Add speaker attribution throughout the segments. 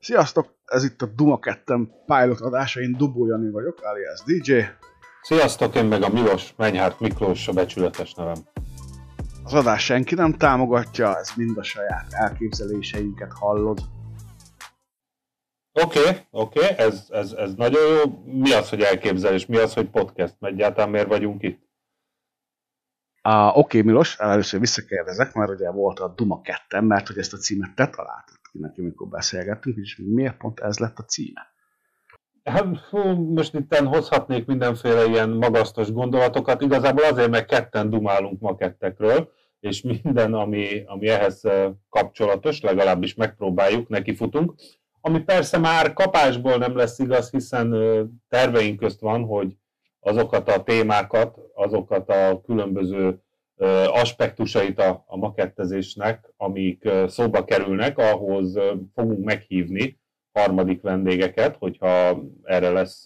Speaker 1: Sziasztok! Ez itt a Duma 2 pilot adása, én Dubó Jani vagyok, alias DJ.
Speaker 2: Sziasztok, én meg a Milos Menyhárt Miklós a becsületes nevem.
Speaker 1: Az adás senki nem támogatja, ez mind a saját elképzeléseinket hallod.
Speaker 2: Oké, okay, oké, okay, ez, ez, ez nagyon jó. Mi az, hogy elképzelés? Mi az, hogy podcast? Egyáltalán miért vagyunk itt?
Speaker 1: Uh, Oké, okay, Milos, először visszakérdezek, mert ugye volt a Duma 2 mert hogy ezt a címet te találtad ki neki, amikor beszélgettünk, és miért pont ez lett a címe?
Speaker 2: Hát most itt hozhatnék mindenféle ilyen magasztos gondolatokat. Igazából azért, mert ketten dumálunk makettekről, és minden, ami, ami ehhez kapcsolatos, legalábbis megpróbáljuk, nekifutunk. Ami persze már kapásból nem lesz igaz, hiszen terveink közt van, hogy azokat a témákat, azokat a különböző aspektusait a, a makettezésnek, amik szóba kerülnek, ahhoz fogunk meghívni harmadik vendégeket, hogyha erre lesz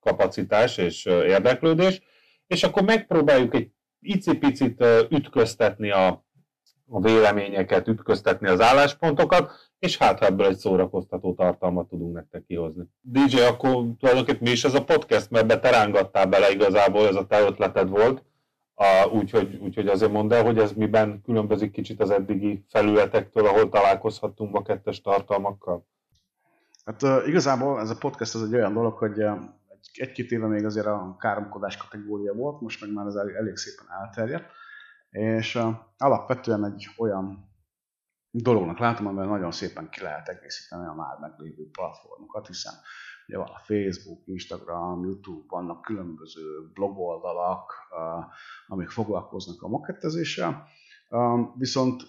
Speaker 2: kapacitás és érdeklődés, és akkor megpróbáljuk egy icipicit ütköztetni a, a véleményeket, ütköztetni az álláspontokat, és hát ebből egy szórakoztató tartalmat tudunk nektek kihozni. DJ, akkor tulajdonképpen mi is ez a podcast, mert beterángattál bele igazából, ez a te ötleted volt, úgyhogy, úgyhogy azért mondd el, hogy ez miben különbözik kicsit az eddigi felületektől, ahol találkozhattunk a kettes tartalmakkal.
Speaker 1: Hát igazából ez a podcast az egy olyan dolog, hogy egy-két éve még azért a káromkodás kategória volt, most meg már ez elég, szépen elterjedt, és alapvetően egy olyan dolognak látom, amivel nagyon szépen ki lehet egészíteni a már meglévő platformokat, hiszen ugye van a Facebook, Instagram, YouTube, vannak különböző blogoldalak, amik foglalkoznak a mokettezéssel, viszont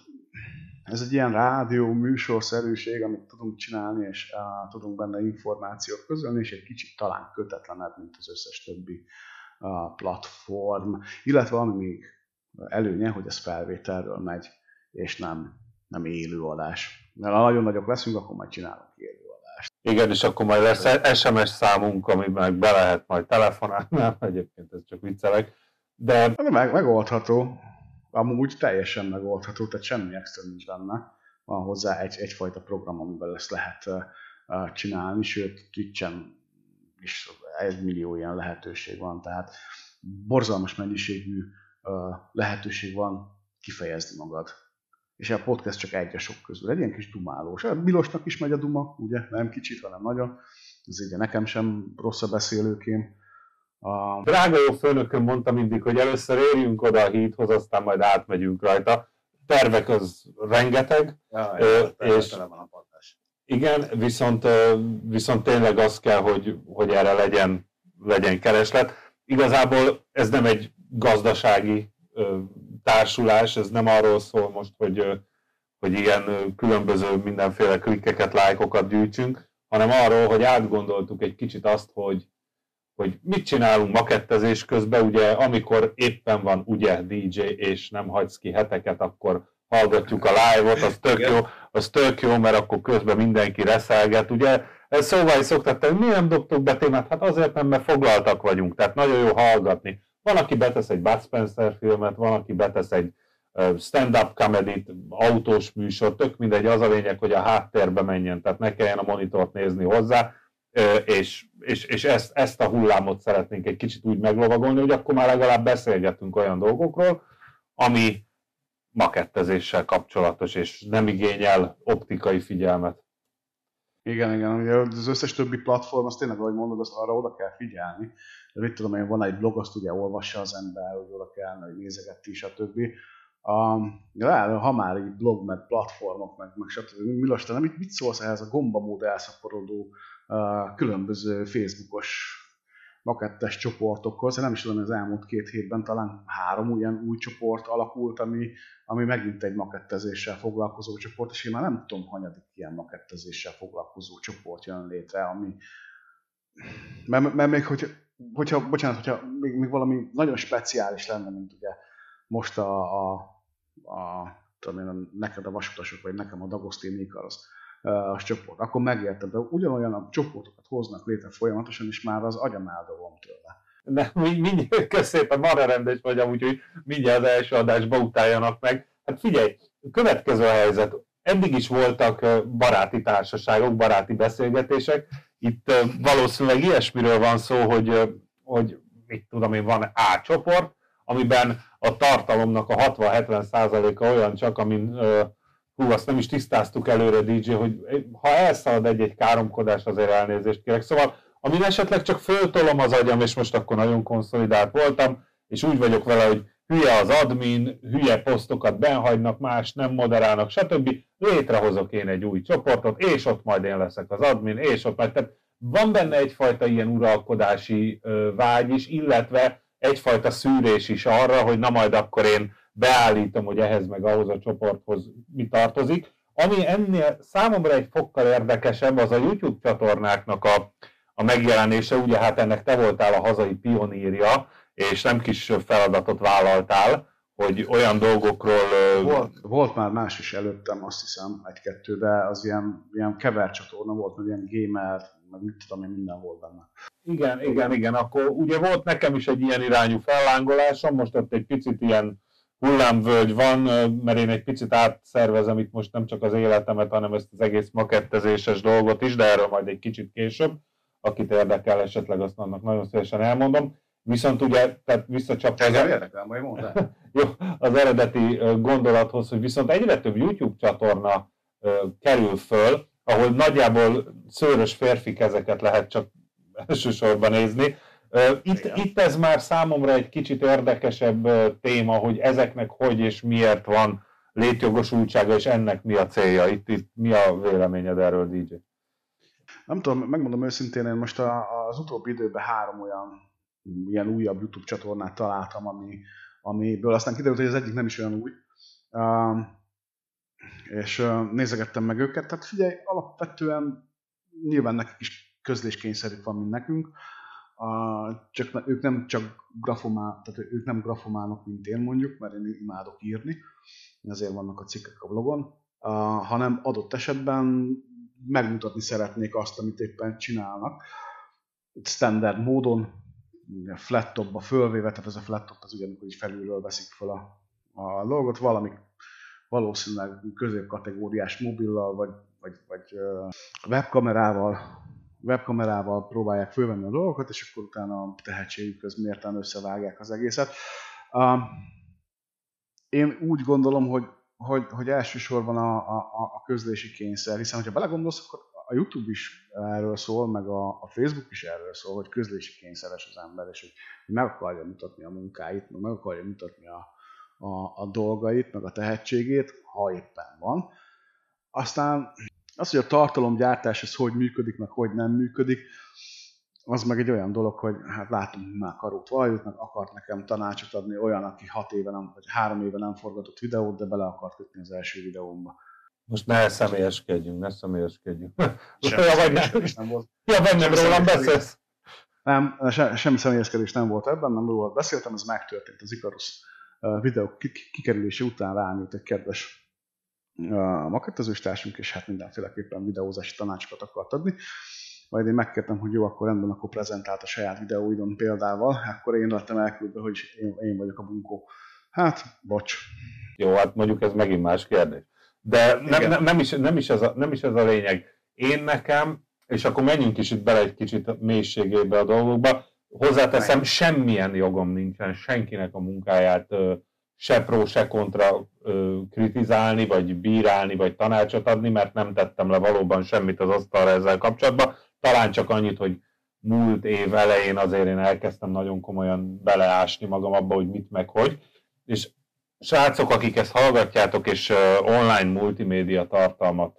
Speaker 1: ez egy ilyen rádió műsorszerűség, amit tudunk csinálni, és uh, tudunk benne információt közölni, és egy kicsit talán kötetlenebb, mint az összes többi uh, platform, illetve ami még előnye, hogy ez felvételről megy, és nem, nem élő adás. Mert ha nagyon nagyok leszünk, akkor majd csinálunk élő adást.
Speaker 2: Igen, és akkor majd lesz SMS számunk, ami meg be lehet majd telefonálni, nem, egyébként ez csak viccelek. De...
Speaker 1: Meg, megoldható amúgy teljesen megoldható, tehát semmi extra nincs benne. Van hozzá egy, egyfajta program, amiben ezt lehet uh, csinálni, sőt Twitch-en is egy millió ilyen lehetőség van, tehát borzalmas mennyiségű uh, lehetőség van kifejezni magad. És a podcast csak egy a sok közül. Egy ilyen kis dumálós. Hát Milosnak is megy a duma, ugye? Nem kicsit, hanem nagyon. Ez ugye nekem sem rossz a beszélőkém
Speaker 2: a drága jó főnököm mondta mindig, hogy először érjünk oda a hídhoz, aztán majd átmegyünk rajta. Tervek az rengeteg.
Speaker 1: Ja, ja, és van a
Speaker 2: igen, viszont, viszont tényleg az kell, hogy, hogy erre legyen, legyen kereslet. Igazából ez nem egy gazdasági társulás, ez nem arról szól most, hogy, hogy ilyen különböző mindenféle klikkeket, lájkokat gyűjtsünk, hanem arról, hogy átgondoltuk egy kicsit azt, hogy, hogy mit csinálunk makettezés közben, ugye amikor éppen van ugye DJ, és nem hagysz ki heteket, akkor hallgatjuk a live-ot, az tök jó, az tök jó, mert akkor közben mindenki reszelget, ugye? Ez szóval is szoktak mi nem dobtuk be témát? Hát azért nem, mert foglaltak vagyunk, tehát nagyon jó hallgatni. Van, aki betesz egy Bud Spencer filmet, van, aki betesz egy stand-up comedy autós műsor, tök mindegy, az a lényeg, hogy a háttérbe menjen, tehát ne kelljen a monitort nézni hozzá, és, és, és ezt, ezt a hullámot szeretnénk egy kicsit úgy meglovagolni, hogy akkor már legalább beszélgetünk olyan dolgokról, ami makettezéssel kapcsolatos, és nem igényel optikai figyelmet.
Speaker 1: Igen, igen, ugye az összes többi platform, azt tényleg, ahogy mondod, azt arra oda kell figyelni. De mit tudom én, van egy blog, azt ugye olvassa az ember, hogy oda kell, hogy nézegeti, stb. Um, ja, ha már így blog, meg platformok, meg, meg stb. Milos, te nem mit, szólsz ehhez a gombamód elszaporodó különböző Facebookos makettes csoportokhoz. Nem is tudom, az elmúlt két hétben talán három ilyen új csoport alakult, ami, ami megint egy makettezéssel foglalkozó csoport, és én már nem tudom, hanyadik ilyen makettezéssel foglalkozó csoport jön létre, ami mert, mert még hogy, hogyha, bocsánat, hogyha még, még valami nagyon speciális lenne, mint ugye most a, a, a tudom én, neked a vasutasok, vagy nekem a Dagosztén Ikarus, a csoport, akkor megérted, de ugyanolyan a csoportokat hoznak létre folyamatosan, és már az agyam eldobom tőle.
Speaker 2: De mindjárt, köszépen, marra rendes vagy amúgy, hogy mindjárt az első adásba utáljanak meg. Hát figyelj, következő a helyzet. Eddig is voltak baráti társaságok, baráti beszélgetések. Itt valószínűleg ilyesmiről van szó, hogy, hogy mit tudom én, van A csoport, amiben a tartalomnak a 60-70%-a olyan csak, amin hú, azt nem is tisztáztuk előre, DJ, hogy ha elszalad egy-egy káromkodás, azért elnézést kérek. Szóval, amin esetleg csak föltolom az agyam, és most akkor nagyon konszolidált voltam, és úgy vagyok vele, hogy hülye az admin, hülye posztokat benhagynak, más nem moderálnak, stb. Létrehozok én egy új csoportot, és ott majd én leszek az admin, és ott majd. Tehát van benne egyfajta ilyen uralkodási vágy is, illetve egyfajta szűrés is arra, hogy na majd akkor én beállítom, hogy ehhez meg ahhoz a csoporthoz mi tartozik. Ami ennél számomra egy fokkal érdekesebb, az a YouTube csatornáknak a, a megjelenése, ugye hát ennek te voltál a hazai pionírja, és nem kis feladatot vállaltál, hogy olyan dolgokról...
Speaker 1: Volt, volt már más is előttem, azt hiszem, egy-kettő, de az ilyen, ilyen kevert csatorna volt, mert ilyen gamer, meg mit tudom én, minden volt benne.
Speaker 2: Igen, igen, igen, akkor ugye volt nekem is egy ilyen irányú fellángolásom, most ott egy picit ilyen hullámvölgy van, mert én egy picit átszervezem itt most nem csak az életemet, hanem ezt az egész makettezéses dolgot is, de erről majd egy kicsit később. Akit érdekel esetleg, azt annak nagyon szívesen elmondom. Viszont ugye, tehát visszacsapva...
Speaker 1: Ez érdekel, majd
Speaker 2: Jó, az eredeti gondolathoz, hogy viszont egyre több YouTube csatorna kerül föl, ahol nagyjából szőrös férfi kezeket lehet csak elsősorban nézni, itt, itt ez már számomra egy kicsit érdekesebb téma, hogy ezeknek hogy és miért van létjogosultsága, és ennek mi a célja. Itt, itt mi a véleményed erről, DJ?
Speaker 1: Nem tudom, megmondom őszintén, én most a, az utóbbi időben három olyan ilyen újabb YouTube csatornát találtam, ami, amiből aztán kiderült, hogy az egyik nem is olyan új. Uh, és uh, nézegettem meg őket, tehát figyelj, alapvetően nyilván nekik is közléskényszerük van, mint nekünk, a, csak ők nem csak grafomál, tehát ők nem grafomálnak, mint én mondjuk, mert én imádok írni, ezért vannak a cikkek a blogon, a, hanem adott esetben megmutatni szeretnék azt, amit éppen csinálnak, standard módon, flat topba fölvéve, tehát ez a flat top az ugyanúgy, hogy felülről veszik fel a, a dolgot, valami valószínűleg középkategóriás mobillal, vagy, vagy, vagy webkamerával webkamerával próbálják fölvenni a dolgokat, és akkor utána a tehetségükhöz mérten összevágják az egészet. Én úgy gondolom, hogy, hogy, hogy elsősorban a, a, a közlési kényszer, hiszen ha belegondolsz, akkor a YouTube is erről szól, meg a, a Facebook is erről szól, hogy közlési kényszeres az ember, és hogy meg akarja mutatni a munkáit, meg, akarja mutatni a, a, a dolgait, meg a tehetségét, ha éppen van. Aztán az, hogy a tartalomgyártás ez hogy működik, meg hogy nem működik, az meg egy olyan dolog, hogy hát látom már karót vajút, meg akart nekem tanácsot adni olyan, aki hat éve nem, vagy három éve nem forgatott videót, de bele akart kötni az első videómba.
Speaker 2: Most ne személyeskedjünk, ne személyeskedjünk. Ja, vagy nem, nem volt. Ja, vagy nem rólam beszélsz?
Speaker 1: Nem, se, semmi személyeskedés nem volt ebben, nem róla beszéltem, ez megtörtént az Icarus videó kikerülése után rám egy kedves a társunk, és hát mindenféleképpen videózási tanácsokat akart adni. Majd én megkértem, hogy jó, akkor rendben, akkor prezentált a saját videóidon példával, akkor én lettem elküldve, hogy én, én vagyok a bunkó. Hát, bocs.
Speaker 2: Jó, hát mondjuk ez megint más kérdés. De nem, nem, nem, is, nem, is ez a, nem is ez a lényeg. Én nekem, és akkor menjünk is itt bele egy kicsit mélységébe a dolgokba, hozzáteszem, semmilyen jogom nincsen senkinek a munkáját se pro, se kontra kritizálni, vagy bírálni, vagy tanácsot adni, mert nem tettem le valóban semmit az asztalra ezzel kapcsolatban. Talán csak annyit, hogy múlt év elején azért én elkezdtem nagyon komolyan beleásni magam abba, hogy mit meg hogy. És srácok, akik ezt hallgatjátok, és online multimédia tartalmat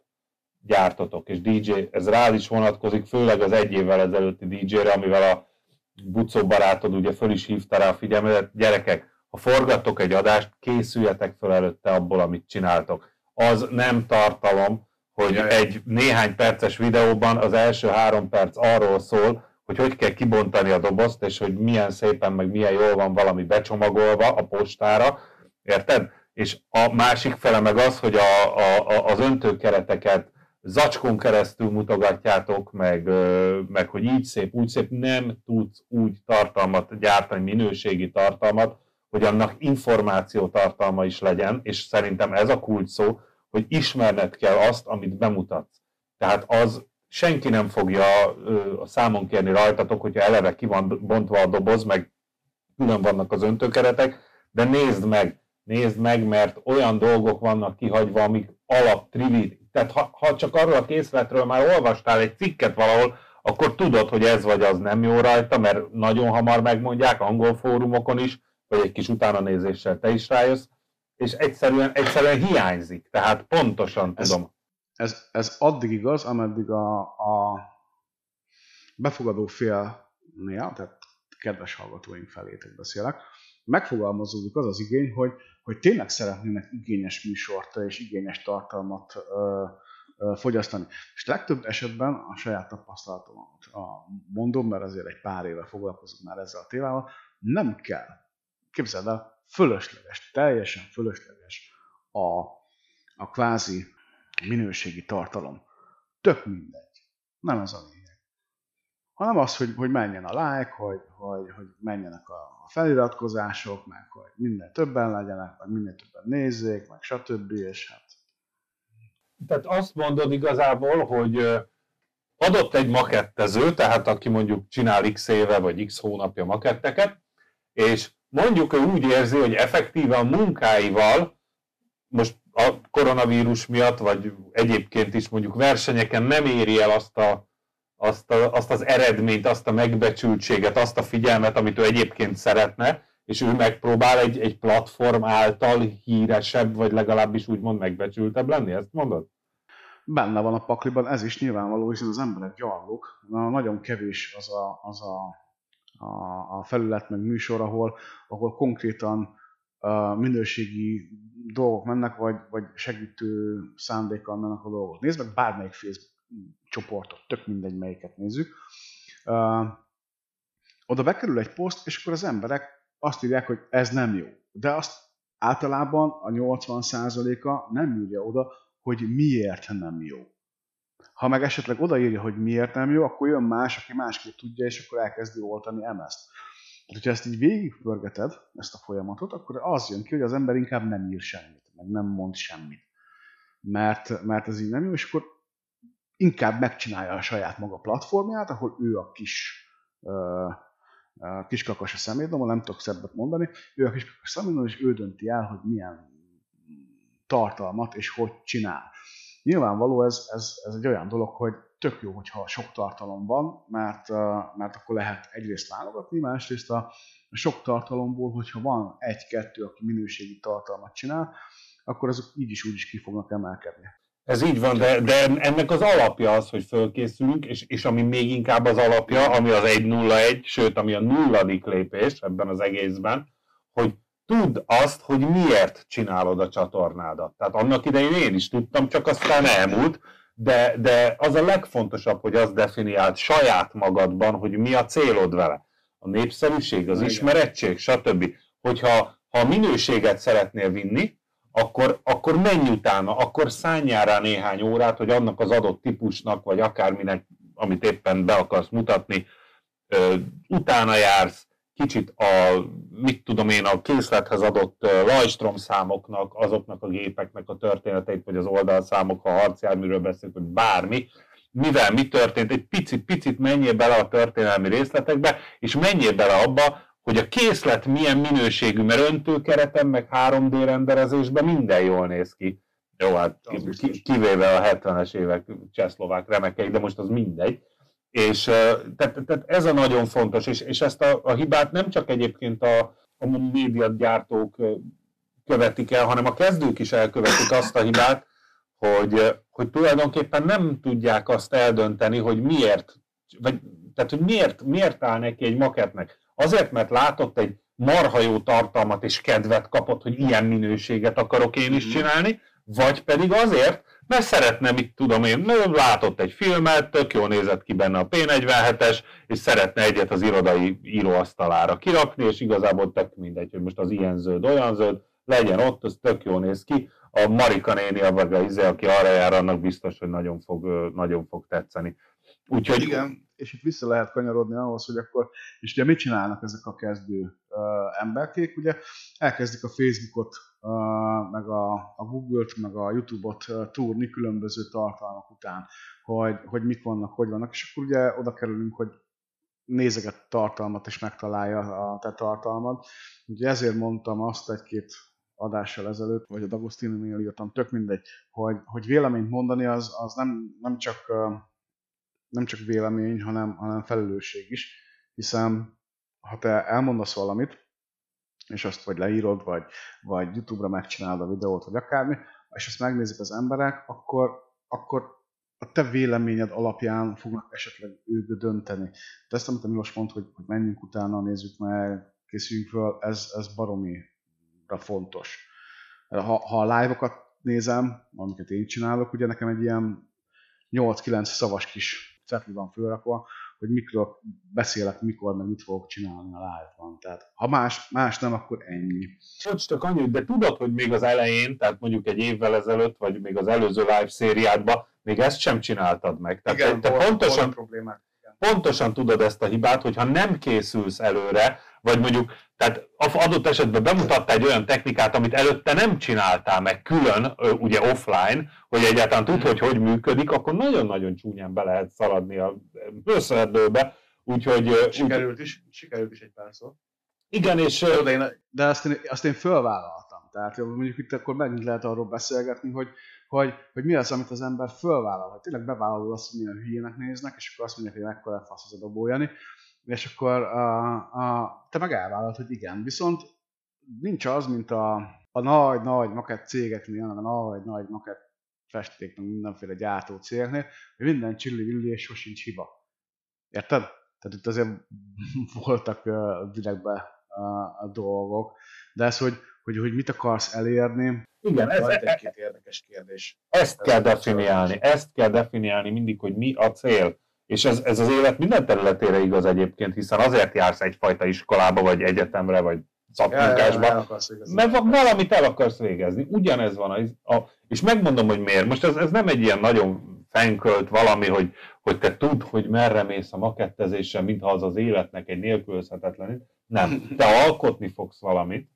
Speaker 2: gyártotok, és DJ, ez rá is vonatkozik, főleg az egy évvel ezelőtti DJ-re, amivel a Bucó barátod ugye föl is hívta rá a figyelmet, gyerekek, ha forgattok egy adást, készüljetek fel előtte abból, amit csináltok. Az nem tartalom, hogy Jaj. egy néhány perces videóban az első három perc arról szól, hogy hogy kell kibontani a dobozt, és hogy milyen szépen, meg milyen jól van valami becsomagolva a postára, érted? És a másik fele meg az, hogy a, a, a, az öntőkereteket zacskon keresztül mutogatjátok, meg, meg hogy így szép, úgy szép, nem tudsz úgy tartalmat gyártani, minőségi tartalmat, hogy annak információ tartalma is legyen, és szerintem ez a kulcs szó, hogy ismerned kell azt, amit bemutatsz. Tehát az senki nem fogja a számon kérni rajtatok, hogyha eleve ki van bontva a doboz, meg külön vannak az öntőkeretek, de nézd meg, nézd meg, mert olyan dolgok vannak kihagyva, amik alap trivit. Tehát ha, ha csak arról a készletről már olvastál egy cikket valahol, akkor tudod, hogy ez vagy az nem jó rajta, mert nagyon hamar megmondják, angol fórumokon is, vagy egy kis utána nézéssel te is rájössz, és egyszerűen, egyszerűen hiányzik. Tehát pontosan
Speaker 1: ez,
Speaker 2: tudom.
Speaker 1: Ez, ez addig igaz, ameddig a, a befogadó félnél, tehát kedves hallgatóink felétek beszélek, megfogalmazódik az az igény, hogy, hogy tényleg szeretnének igényes műsort és igényes tartalmat ö, ö, fogyasztani. És legtöbb esetben a saját tapasztalatomat mondom, mert azért egy pár éve foglalkozok már ezzel a témával, nem kell. Képzeld el, fölösleges, teljesen fölösleges a, a kvázi minőségi tartalom. Tök mindegy. Nem ez a lényeg hanem az, hogy, hogy menjen a like, hogy, hogy, hogy menjenek a feliratkozások, meg hogy minél többen legyenek, meg minél többen nézzék, meg stb. És hát...
Speaker 2: Tehát azt mondod igazából, hogy adott egy makettező, tehát aki mondjuk csinál x éve vagy x hónapja maketteket, és mondjuk ő úgy érzi, hogy effektíve a munkáival, most a koronavírus miatt, vagy egyébként is mondjuk versenyeken nem éri el azt a azt, a, azt az eredményt, azt a megbecsültséget, azt a figyelmet, amit ő egyébként szeretne, és ő megpróbál egy, egy platform által híresebb, vagy legalábbis úgymond megbecsültebb lenni, ezt mondod?
Speaker 1: Benne van a pakliban, ez is nyilvánvaló, hiszen az emberek gyarlók. Nagyon kevés az a, az a, a, a felület, meg műsor, ahol, ahol konkrétan uh, minőségi dolgok mennek, vagy, vagy segítő szándékkal mennek a dolgok. Nézd meg bármelyik Facebook csoportot, tök mindegy, melyiket nézzük. Oda bekerül egy poszt, és akkor az emberek azt írják, hogy ez nem jó. De azt általában a 80%-a nem írja oda, hogy miért nem jó. Ha meg esetleg odaírja, hogy miért nem jó, akkor jön más, aki másképp tudja, és akkor elkezdi oltani emezt. Tehát, hogyha ezt így végigpörgeted, ezt a folyamatot, akkor az jön ki, hogy az ember inkább nem ír semmit, meg nem mond semmit. Mert, mert ez így nem jó, és akkor inkább megcsinálja a saját maga platformját, ahol ő a kis uh, kiskakas a szemétdomon, nem tudok szebbet mondani, ő a kiskakas szemétdomon, és ő dönti el, hogy milyen tartalmat és hogy csinál. Nyilvánvaló ez, ez, ez egy olyan dolog, hogy tök jó, hogyha sok tartalom van, mert, mert akkor lehet egyrészt válogatni, másrészt a sok tartalomból, hogyha van egy-kettő, aki minőségi tartalmat csinál, akkor azok így is úgy is ki fognak emelkedni.
Speaker 2: Ez így van, de, de ennek az alapja az, hogy fölkészülünk, és, és ami még inkább az alapja, ami az 1-0-1, sőt, ami a nulladik lépés ebben az egészben, hogy tudd azt, hogy miért csinálod a csatornádat. Tehát annak idején én is tudtam, csak aztán elmúlt, de, de az a legfontosabb, hogy azt definiált saját magadban, hogy mi a célod vele. A népszerűség, az ismerettség, stb. Hogyha ha a minőséget szeretnél vinni, akkor, akkor menj utána, akkor szálljál rá néhány órát, hogy annak az adott típusnak, vagy akárminek, amit éppen be akarsz mutatni, utána jársz, kicsit a, mit tudom én, a készlethez adott Lajstrom számoknak, azoknak a gépeknek a történeteit, vagy az oldalszámok, ha a harcjárműről beszélünk, vagy bármi, mivel mi történt, egy picit, picit menjél bele a történelmi részletekbe, és menjél bele abba, hogy a készlet milyen minőségű, mert öntőkereten, meg 3D renderezésben minden jól néz ki. Jó, hát kivéve a 70-es évek csehszlovák remekei, de most az mindegy. És tehát, tehát ez a nagyon fontos, és, és ezt a, a hibát nem csak egyébként a, a médiagyártók követik el, hanem a kezdők is elkövetik azt a hibát, hogy, hogy tulajdonképpen nem tudják azt eldönteni, hogy miért, vagy, tehát hogy miért, miért áll neki egy maketnek. Azért, mert látott egy marha jó tartalmat és kedvet kapott, hogy ilyen minőséget akarok én is mhm. csinálni, vagy pedig azért, mert szeretne, mit tudom én, látott egy filmet, tök jól nézett ki benne a P47-es, és szeretne egyet az irodai íróasztalára kirakni, és igazából tök mindegy, hogy most az ilyen zöld, olyan zöld, legyen ott, az tök jól néz ki. A Marika néni, a izé, aki arra jár, annak biztos, hogy nagyon fog, nagyon fog tetszeni.
Speaker 1: Úgyhogy... Igen, és itt vissza lehet kanyarodni ahhoz, hogy akkor, és ugye mit csinálnak ezek a kezdő uh, emberkék, ugye elkezdik a Facebookot, uh, meg a, a Google-t, meg a YouTube-ot uh, túrni különböző tartalmak után, hogy, hogy mik vannak, hogy vannak, és akkor ugye oda kerülünk, hogy nézeget tartalmat és megtalálja a te tartalmad. Ugye ezért mondtam azt egy-két adással ezelőtt, vagy a D'Agostini-nél írtam, tök mindegy, hogy, hogy véleményt mondani az, az nem, nem csak nem csak vélemény, hanem, hanem felelősség is, hiszen ha te elmondasz valamit, és azt vagy leírod, vagy, vagy YouTube-ra megcsinálod a videót, vagy akármi, és ezt megnézik az emberek, akkor, akkor a te véleményed alapján fognak esetleg ők dönteni. De ezt, amit a Milos mond, hogy, hogy menjünk utána, nézzük meg, készüljünk föl, ez, ez baromira fontos. Ha, ha a live-okat nézem, amiket én csinálok, ugye nekem egy ilyen 8-9 szavas kis cetli van fölrakva, hogy mikről beszélek, mikor, meg mit fogok csinálni a live-ban. Tehát ha más, más nem, akkor ennyi.
Speaker 2: Bocs, csak annyi, de tudod, hogy még az elején, tehát mondjuk egy évvel ezelőtt, vagy még az előző live szériádban, még ezt sem csináltad meg. Tehát
Speaker 1: Igen,
Speaker 2: te,
Speaker 1: volt,
Speaker 2: pontosan,
Speaker 1: volt problémák.
Speaker 2: pontosan tudod ezt a hibát, hogyha nem készülsz előre, vagy mondjuk, tehát adott esetben bemutatta egy olyan technikát, amit előtte nem csináltál meg külön, ugye offline, hogy egyáltalán tud, hogy hogy működik, akkor nagyon-nagyon csúnyán be lehet szaladni a összeerdőbe. Úgyhogy...
Speaker 1: Sikerült is, sikerült is egy párszor.
Speaker 2: Igen, és...
Speaker 1: De, én, de azt, én, azt én fölvállaltam. Tehát mondjuk itt akkor megint lehet arról beszélgetni, hogy, hogy, hogy mi az, amit az ember fölvállal. Hogy tényleg bevállalod azt, hogy milyen hülyének néznek, és akkor azt mondják, hogy mekkora fasz az a dobójani és akkor a, a, te meg elvállalod, hogy igen. Viszont nincs az, mint a, a nagy-nagy makett cégeknél, a nagy-nagy makett festéknek, mindenféle gyártó cégeknél, hogy minden csilli-villi és sosincs hiba. Érted? Tehát itt azért voltak uh, direktbe uh, a dolgok, de ez, hogy, hogy, hogy mit akarsz elérni,
Speaker 2: igen, ez
Speaker 1: egy-két érdekes kérdés.
Speaker 2: Ezt ez kell definiálni, ezt kell definiálni mindig, hogy mi a cél. És ez, ez az élet minden területére igaz egyébként, hiszen azért jársz egyfajta iskolába, vagy egyetemre, vagy szakmunkásba, ja, mert valamit el akarsz végezni. Ugyanez van. A, a, és megmondom, hogy miért. Most ez, ez nem egy ilyen nagyon fenkölt valami, hogy, hogy te tudd, hogy merre mész a makettezéssel, mintha az az életnek egy nélkülözhetetlen. Nem. Te alkotni fogsz valamit,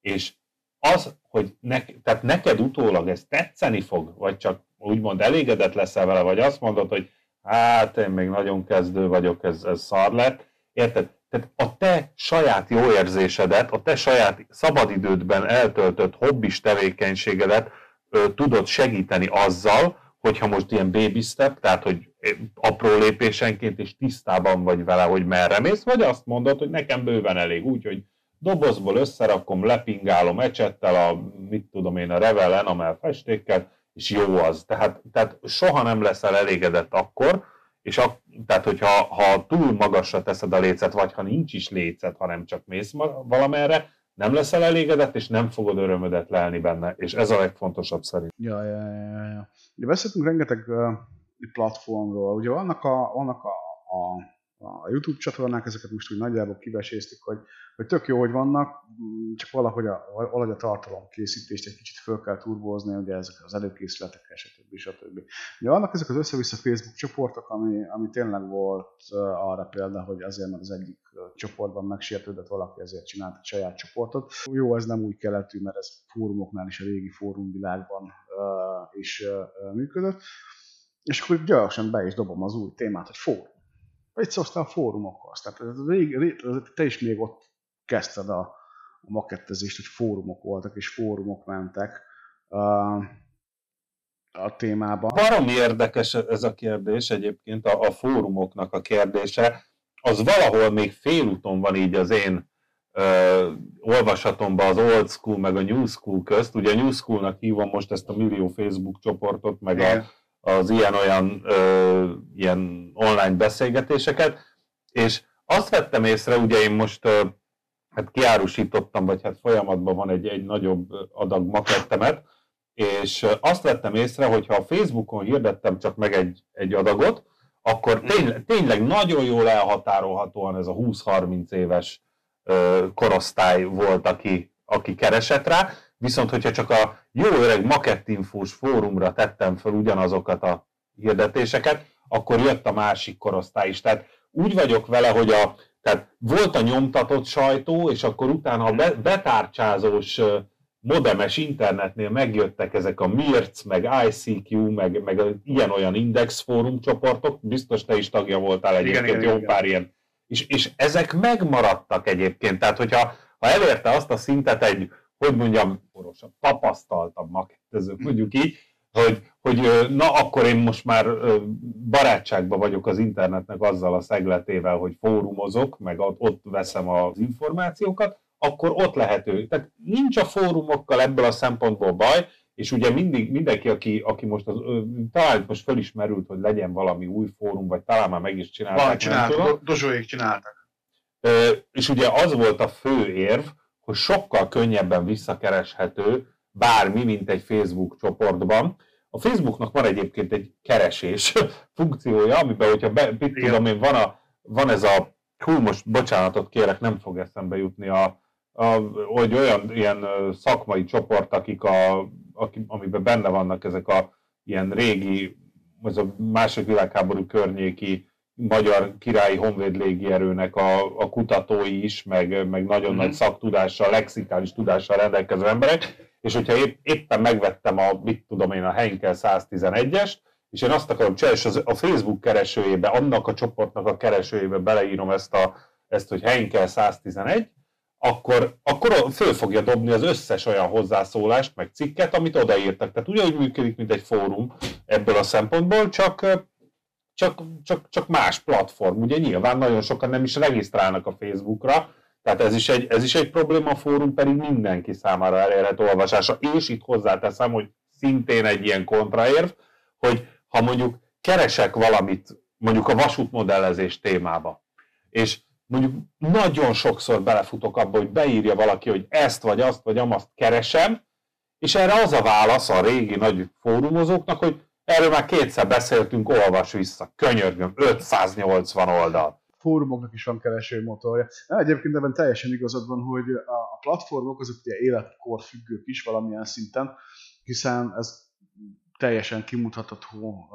Speaker 2: és az, hogy ne, tehát neked utólag ez tetszeni fog, vagy csak úgymond elégedett leszel vele, vagy azt mondod, hogy hát én még nagyon kezdő vagyok, ez, ez szar lett. Érted? Tehát a te saját jó érzésedet, a te saját szabadidődben eltöltött hobbis tevékenységedet ö, tudod segíteni azzal, hogyha most ilyen baby step, tehát hogy apró lépésenként és tisztában vagy vele, hogy merre mész, vagy azt mondod, hogy nekem bőven elég, úgyhogy dobozból összerakom, lepingálom ecsettel, a, mit tudom én, a revelen, amel festékkel, és jó az. Tehát, tehát soha nem leszel elégedett akkor, és a, tehát hogyha ha túl magasra teszed a lécet, vagy ha nincs is lécet, hanem csak mész valamerre, nem leszel elégedett, és nem fogod örömödet lelni benne, és ez a legfontosabb szerint.
Speaker 1: Ja, ja, ja, ja. Ugye beszéltünk rengeteg uh, platformról, ugye vannak a, vannak a, a a YouTube csatornák, ezeket most úgy nagyjából kiveséztük, hogy, hogy tök jó, hogy vannak, mm, csak valahogy a, valahogy a tartalom készítést egy kicsit föl kell turbózni, ugye ezek az előkészületek, stb. stb. Ugye vannak ezek az össze-vissza Facebook csoportok, ami, ami tényleg volt arra példa, hogy azért, mert az egyik csoportban megsértődött valaki, ezért csinált egy saját csoportot. Jó, ez nem új keletű, mert ez fórumoknál is a régi fórumvilágban uh, is uh, működött. És akkor gyorsan be is dobom az új témát, hogy fórum egy szó a fórumokhoz. Tehát ez rég, te is még ott kezdted a, a makettezést, hogy fórumok voltak, és fórumok mentek uh, a témában.
Speaker 2: Baromi érdekes ez a kérdés egyébként, a, a fórumoknak a kérdése. Az valahol még félúton van így az én uh, olvasatomban az old school meg a new school közt. Ugye a new schoolnak hívom most ezt a millió Facebook csoportot, meg a az ilyen-olyan ilyen online beszélgetéseket, és azt vettem észre, ugye én most ö, hát kiárusítottam, vagy hát folyamatban van egy, egy nagyobb adag makettemet, és azt vettem észre, hogy ha a Facebookon hirdettem csak meg egy, egy adagot, akkor tényleg, tényleg nagyon jól elhatárolhatóan ez a 20-30 éves ö, korosztály volt, aki, aki keresett rá, Viszont, hogyha csak a jó öreg makettinfós fórumra tettem fel ugyanazokat a hirdetéseket, akkor jött a másik korosztály is. Tehát úgy vagyok vele, hogy a, tehát volt a nyomtatott sajtó, és akkor utána a betárcsázós modemes internetnél megjöttek ezek a MIRC, meg ICQ, meg, meg ilyen-olyan index fórum csoportok, biztos te is tagja voltál egyébként, igen, jó igen, pár igen. ilyen. És, és ezek megmaradtak egyébként, tehát hogyha ha elérte azt a szintet egy, hogy mondjam, orosabb, tapasztaltabb makettező, mondjuk így, hogy, hogy na akkor én most már barátságban vagyok az internetnek azzal a szegletével, hogy fórumozok, meg ott veszem az információkat, akkor ott lehető. Tehát nincs a fórumokkal ebből a szempontból baj, és ugye mindig, mindenki, aki, aki most az, talán most felismerült, hogy legyen valami új fórum, vagy talán már meg is csinálták. Van,
Speaker 1: csináltak, dozsóik csináltak.
Speaker 2: És ugye az volt a fő érv, hogy sokkal könnyebben visszakereshető bármi, mint egy Facebook csoportban. A Facebooknak van egyébként egy keresés funkciója, amiben, hogyha be, mit tudom én, van, a, van ez a, hú, most bocsánatot kérek, nem fog eszembe jutni a, a, hogy olyan ilyen szakmai csoport, akik a, akik, amiben benne vannak ezek a ilyen régi, az a második világháború környéki magyar királyi honvéd légierőnek a, a kutatói is, meg, meg nagyon mm-hmm. nagy szaktudással, lexikális tudással rendelkező emberek, és hogyha épp, éppen megvettem a, mit tudom én, a Henkel 111-est, és én azt akarom csinálni, és az, a Facebook keresőjébe, annak a csoportnak a keresőjébe beleírom ezt, a, ezt hogy Henkel 111, akkor, akkor föl fogja dobni az összes olyan hozzászólást, meg cikket, amit odaírtak. Tehát ugyanúgy működik, mint egy fórum ebből a szempontból, csak, csak, csak, csak más platform. Ugye nyilván nagyon sokan nem is regisztrálnak a Facebookra, tehát ez is egy, ez is egy probléma, a fórum pedig mindenki számára elérhető olvasása. És itt hozzáteszem, hogy szintén egy ilyen kontraérv, hogy ha mondjuk keresek valamit, mondjuk a vasútmodellezés témába, és mondjuk nagyon sokszor belefutok abba, hogy beírja valaki, hogy ezt vagy azt vagy amazt keresem, és erre az a válasz a régi nagy fórumozóknak, hogy erről már kétszer beszéltünk, olvas vissza, könyörgöm, 580 oldal.
Speaker 1: Fórumoknak is van keresőmotorja. Egyébként ebben teljesen igazad van, hogy a platformok azok ugye életkor függők is valamilyen szinten, hiszen ez teljesen kimutatható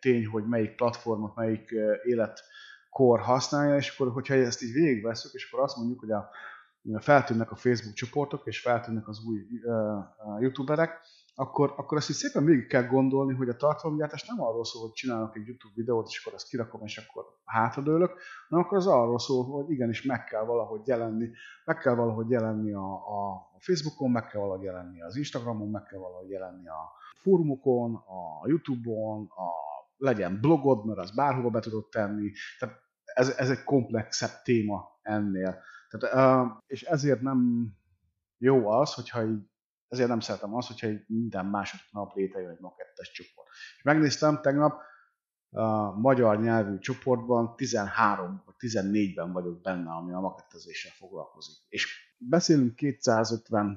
Speaker 1: tény, hogy melyik platformot, melyik élet kor használja, és akkor, hogyha ezt így végigveszünk, és akkor azt mondjuk, hogy a, feltűnnek a Facebook csoportok, és feltűnnek az új uh, youtuberek, akkor, akkor ezt így szépen végig kell gondolni, hogy a tartalomgyártás nem arról szól, hogy csinálok egy YouTube videót, és akkor ezt kirakom, és akkor hátradőlök, hanem akkor az arról szól, hogy igenis meg kell valahogy jelenni, meg kell valahogy jelenni a, a Facebookon, meg kell valahogy jelenni az Instagramon, meg kell valahogy jelenni a fórumokon, a YouTube-on, a legyen blogod, mert az bárhova be tudod tenni. Tehát ez, ez egy komplexebb téma ennél. Tehát, és ezért nem jó az, hogyha így, ezért nem szeretem azt, hogyha így minden második nap létrejön egy makettes csoport. És megnéztem tegnap, a magyar nyelvű csoportban 13 vagy 14-ben vagyok benne, ami a makettezéssel foglalkozik. És beszélünk 250-300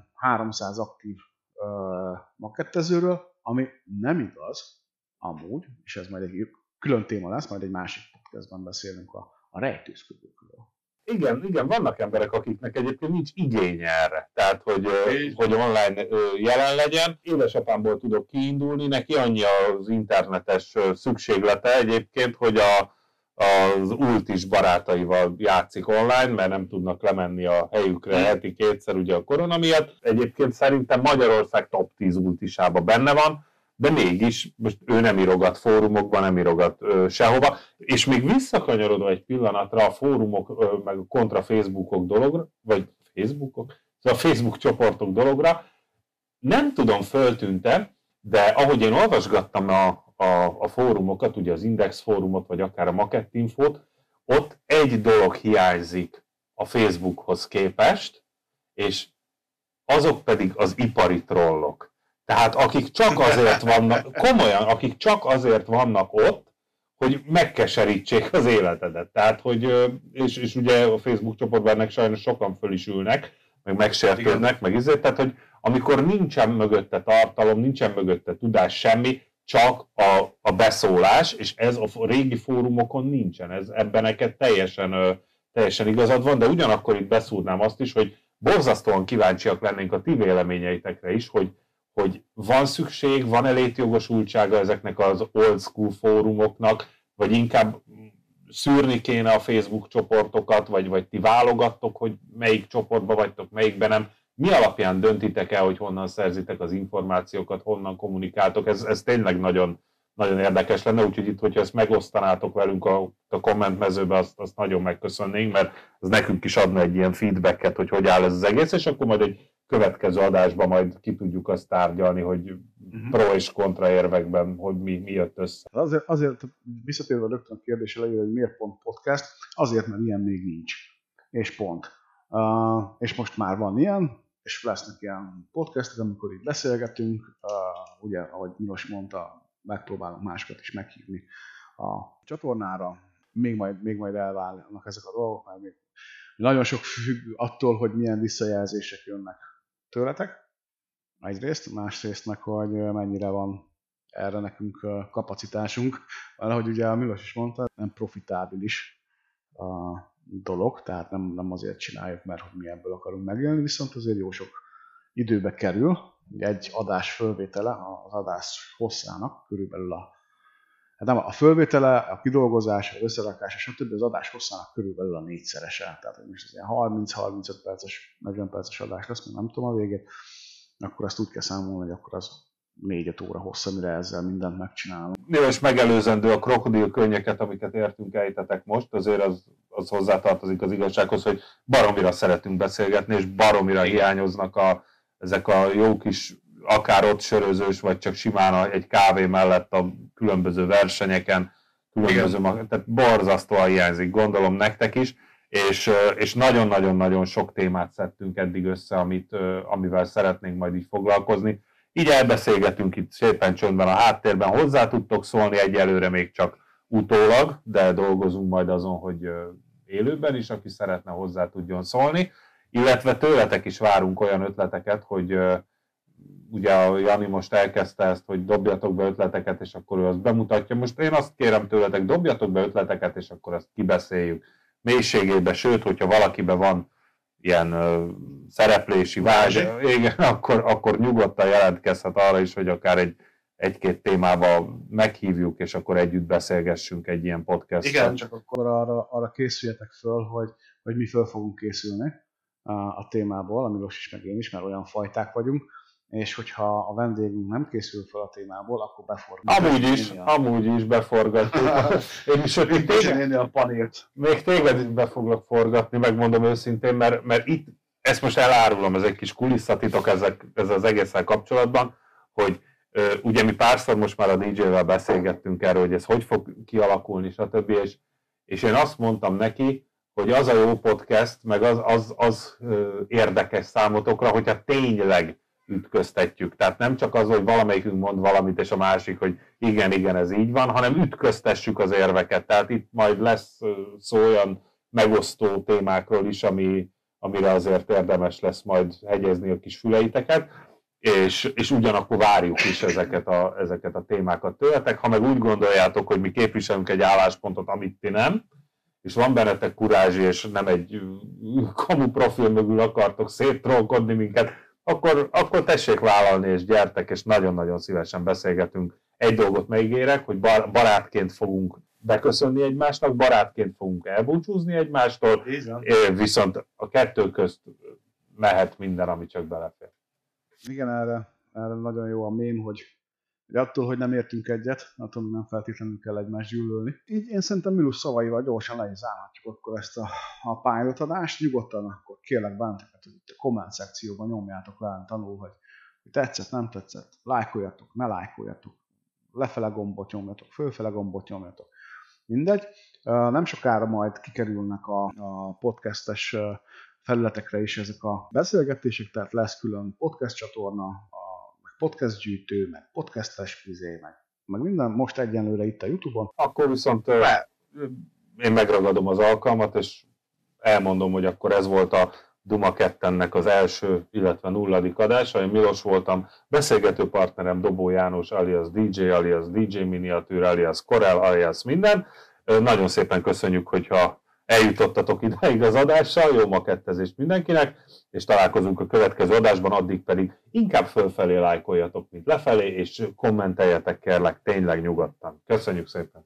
Speaker 1: aktív uh, makettezőről, ami nem igaz, amúgy, és ez majd egy külön téma lesz, majd egy másik podcastban beszélünk a, a rejtőzködőkről.
Speaker 2: Igen, igen, vannak emberek, akiknek egyébként nincs igénye erre. Tehát, hogy, hogy online jelen legyen. Édesapámból tudok kiindulni, neki annyi az internetes szükséglete egyébként, hogy a, az ultis barátaival játszik online, mert nem tudnak lemenni a helyükre heti kétszer ugye a korona miatt. Egyébként szerintem Magyarország top 10 ultisába benne van, de mégis most ő nem írogat fórumokban, nem írogat ö, sehova, és még visszakanyarodva egy pillanatra a fórumok, ö, meg a kontra Facebookok dologra, vagy Facebookok, szóval a Facebook csoportok dologra, nem tudom, föltűntem, de ahogy én olvasgattam a, a, a fórumokat, ugye az Index fórumot, vagy akár a Makettinfót, ott egy dolog hiányzik a Facebookhoz képest, és azok pedig az ipari trollok. Tehát akik csak azért vannak, komolyan, akik csak azért vannak ott, hogy megkeserítsék az életedet. Tehát, hogy, és, és ugye a Facebook csoportban ennek sajnos sokan föl is ülnek, meg megsértődnek, meg izé, tehát, hogy amikor nincsen mögötte tartalom, nincsen mögötte tudás, semmi, csak a, a beszólás, és ez a régi fórumokon nincsen, ez ebben neked teljesen, teljesen igazad van, de ugyanakkor itt beszúrnám azt is, hogy borzasztóan kíváncsiak lennénk a ti véleményeitekre is, hogy, hogy van szükség, van-e létjogosultsága ezeknek az old school fórumoknak, vagy inkább szűrni kéne a Facebook csoportokat, vagy, vagy ti válogattok, hogy melyik csoportba vagytok, melyikben nem. Mi alapján döntitek el, hogy honnan szerzitek az információkat, honnan kommunikáltok? Ez, ez tényleg nagyon, nagyon érdekes lenne, úgyhogy itt, hogyha ezt megosztanátok velünk a, a kommentmezőbe, azt, azt nagyon megköszönnénk, mert ez nekünk is adna egy ilyen feedbacket, hogy hogy áll ez az egész, és akkor majd egy következő adásban majd ki tudjuk azt tárgyalni, hogy uh-huh. pro és kontra érvekben, hogy mi, mi jött össze.
Speaker 1: Azért, azért visszatérve rögtön a kérdésre hogy miért pont podcast, azért, mert ilyen még nincs. És pont. Uh, és most már van ilyen, és lesznek ilyen podcastok, amikor itt beszélgetünk, uh, ugye, ahogy Milos mondta, megpróbálunk másokat is meghívni a csatornára, még majd, még majd elválnak ezek a dolgok, mert még nagyon sok függ attól, hogy milyen visszajelzések jönnek tőletek. Egyrészt, másrészt meg, hogy mennyire van erre nekünk kapacitásunk, mert ahogy ugye a Milos is mondta, nem profitábilis a dolog, tehát nem, nem azért csináljuk, mert hogy mi ebből akarunk megélni, viszont azért jó sok időbe kerül. Egy adás fölvétele az adás hosszának körülbelül a hát nem, a fölvétele, a kidolgozás, az összerakás, stb. az adás hosszának körülbelül a négyszerese. Tehát, hogy most ez ilyen 30-35 perces, 40 perces adás lesz, még nem tudom a végét, akkor azt úgy kell számolni, hogy akkor az 4 óra hossza, mire ezzel mindent megcsinálunk.
Speaker 2: Jó, és megelőzendő a krokodil könnyeket, amiket értünk ejtetek most, azért az, az hozzátartozik az igazsághoz, hogy baromira szeretünk beszélgetni, és baromira hiányoznak a, ezek a jó kis akár ott sörözős, vagy csak simán egy kávé mellett a különböző versenyeken, különböző, Igen. tehát borzasztóan hiányzik, gondolom nektek is, és, és nagyon-nagyon-nagyon sok témát szedtünk eddig össze, amit, amivel szeretnénk majd így foglalkozni. Így elbeszélgetünk itt szépen csöndben a háttérben, hozzá tudtok szólni, egyelőre még csak utólag, de dolgozunk majd azon, hogy élőben is, aki szeretne hozzá tudjon szólni, illetve tőletek is várunk olyan ötleteket, hogy ugye a Jani most elkezdte ezt, hogy dobjatok be ötleteket, és akkor ő azt bemutatja. Most én azt kérem tőletek, dobjatok be ötleteket, és akkor azt kibeszéljük mélységébe, sőt, hogyha valakiben van ilyen uh, szereplési vágy, igen, akkor, akkor nyugodtan jelentkezhet arra is, hogy akár egy egy-két témába meghívjuk, és akkor együtt beszélgessünk egy ilyen podcast.
Speaker 1: Igen, csak akkor arra, arra készüljetek föl, hogy, hogy mi föl fogunk készülni a, témából, amiről is meg én is, mert olyan fajták vagyunk, és hogyha a vendégünk nem készül fel a témából, akkor beforgatjuk.
Speaker 2: Amúgy is, a... amúgy is beforgatjuk. Én is
Speaker 1: még téged, a panírt.
Speaker 2: Még téged is be foglak forgatni, megmondom őszintén, mert, mert itt, ezt most elárulom, ez egy kis kulisszatitok ezek, ez az egészen kapcsolatban, hogy ugye mi párszor most már a DJ-vel beszélgettünk erről, hogy ez hogy fog kialakulni, stb. És, és én azt mondtam neki, hogy az a jó podcast, meg az, az, az érdekes számotokra, hogyha tényleg ütköztetjük. Tehát nem csak az, hogy valamelyikünk mond valamit, és a másik, hogy igen, igen, ez így van, hanem ütköztessük az érveket. Tehát itt majd lesz szó olyan megosztó témákról is, ami, amire azért érdemes lesz majd hegyezni a kis füleiteket, és, és ugyanakkor várjuk is ezeket a, ezeket a témákat tőletek. Ha meg úgy gondoljátok, hogy mi képviselünk egy álláspontot, amit ti nem, és van bennetek kurázsi, és nem egy kamu profil mögül akartok széttrollkodni minket, akkor, akkor tessék vállalni, és gyertek, és nagyon-nagyon szívesen beszélgetünk. Egy dolgot megígérek, hogy barátként fogunk beköszönni egymásnak, barátként fogunk elbúcsúzni egymástól, viszont a kettő közt mehet minden, ami csak belefér.
Speaker 1: Igen, erre, erre nagyon jó a mém, hogy de attól, hogy nem értünk egyet, attól nem feltétlenül kell egymást gyűlölni. Így én szerintem Milus szavaival gyorsan le is zárhatjuk akkor ezt a, a pályázatadást. Nyugodtan akkor kérlek benneteket, hogy komment szekcióban nyomjátok le, tanul, hogy, tetszett, nem tetszett, lájkoljatok, ne lájkoljatok, lefele gombot nyomjatok, fölfele gombot nyomjatok. Mindegy. Nem sokára majd kikerülnek a, a podcastes felületekre is ezek a beszélgetések, tehát lesz külön podcast csatorna, a podcast gyűjtő, meg podcastes fizé, meg, meg minden most egyenlőre itt a Youtube-on.
Speaker 2: Akkor viszont én megragadom az alkalmat, és elmondom, hogy akkor ez volt a Duma 2 az első, illetve nulladik adása. Én Milos voltam, beszélgető partnerem Dobó János, alias DJ, alias DJ Miniatűr, alias Corel, alias minden. Nagyon szépen köszönjük, hogyha eljutottatok ideig az adással, jó makettezést mindenkinek, és találkozunk a következő adásban, addig pedig inkább fölfelé lájkoljatok, mint lefelé, és kommenteljetek kérlek tényleg nyugodtan. Köszönjük szépen!